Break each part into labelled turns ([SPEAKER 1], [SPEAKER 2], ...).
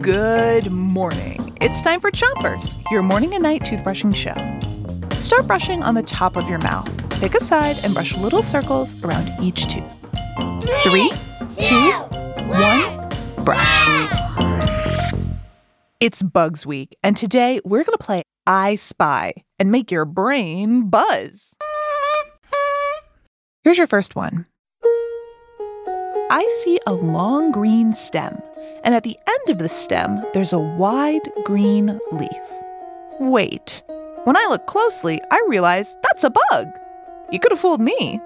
[SPEAKER 1] Good morning. It's time for Chompers, your morning and night toothbrushing show. Start brushing on the top of your mouth. Pick a side and brush little circles around each tooth. Three, two, one, brush. It's Bugs Week, and today we're going to play I Spy and make your brain buzz. Here's your first one. I see a long green stem, and at the end of the stem, there's a wide green leaf. Wait, when I look closely, I realize that's a bug. You could have fooled me.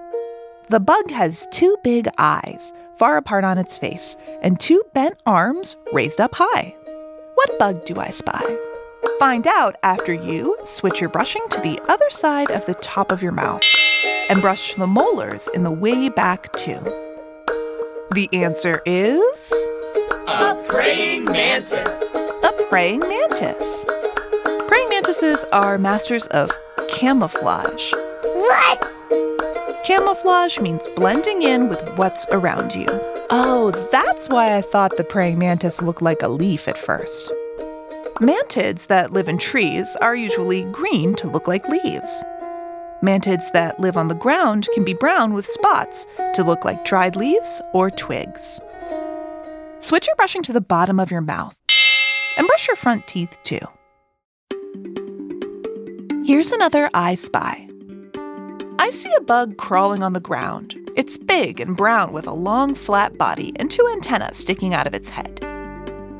[SPEAKER 1] The bug has two big eyes, far apart on its face, and two bent arms raised up high. What bug do I spy? Find out after you switch your brushing to the other side of the top of your mouth and brush the molars in the way back too. The answer is
[SPEAKER 2] A praying mantis.
[SPEAKER 1] a praying mantis. Praying mantises are masters of camouflage.
[SPEAKER 3] What?
[SPEAKER 1] Camouflage means blending in with what's around you. Oh, that's why I thought the praying mantis looked like a leaf at first. Mantids that live in trees are usually green to look like leaves. Mantids that live on the ground can be brown with spots to look like dried leaves or twigs. Switch your brushing to the bottom of your mouth and brush your front teeth too. Here's another I spy. I see a bug crawling on the ground. It's big and brown with a long, flat body and two antennae sticking out of its head.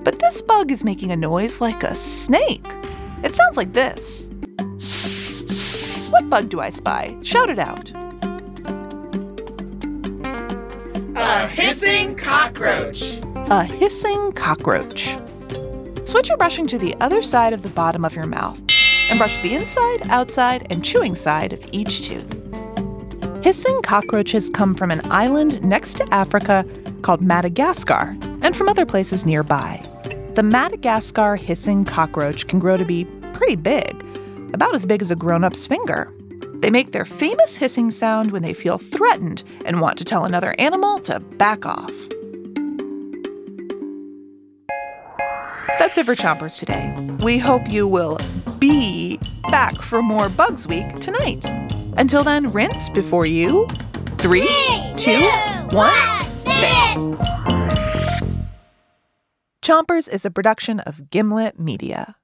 [SPEAKER 1] But this bug is making a noise like a snake. It sounds like this. What bug do I spy? Shout it out.
[SPEAKER 2] A hissing cockroach.
[SPEAKER 1] A hissing cockroach. Switch your brushing to the other side of the bottom of your mouth and brush the inside, outside, and chewing side of each tooth. Hissing cockroaches come from an island next to Africa called Madagascar and from other places nearby. The Madagascar hissing cockroach can grow to be pretty big, about as big as a grown up's finger. They make their famous hissing sound when they feel threatened and want to tell another animal to back off. That's it for Chompers today. We hope you will be back for more Bugs Week tonight. Until then, rinse before you. Three, two, one, spit. Chompers is a production of Gimlet Media.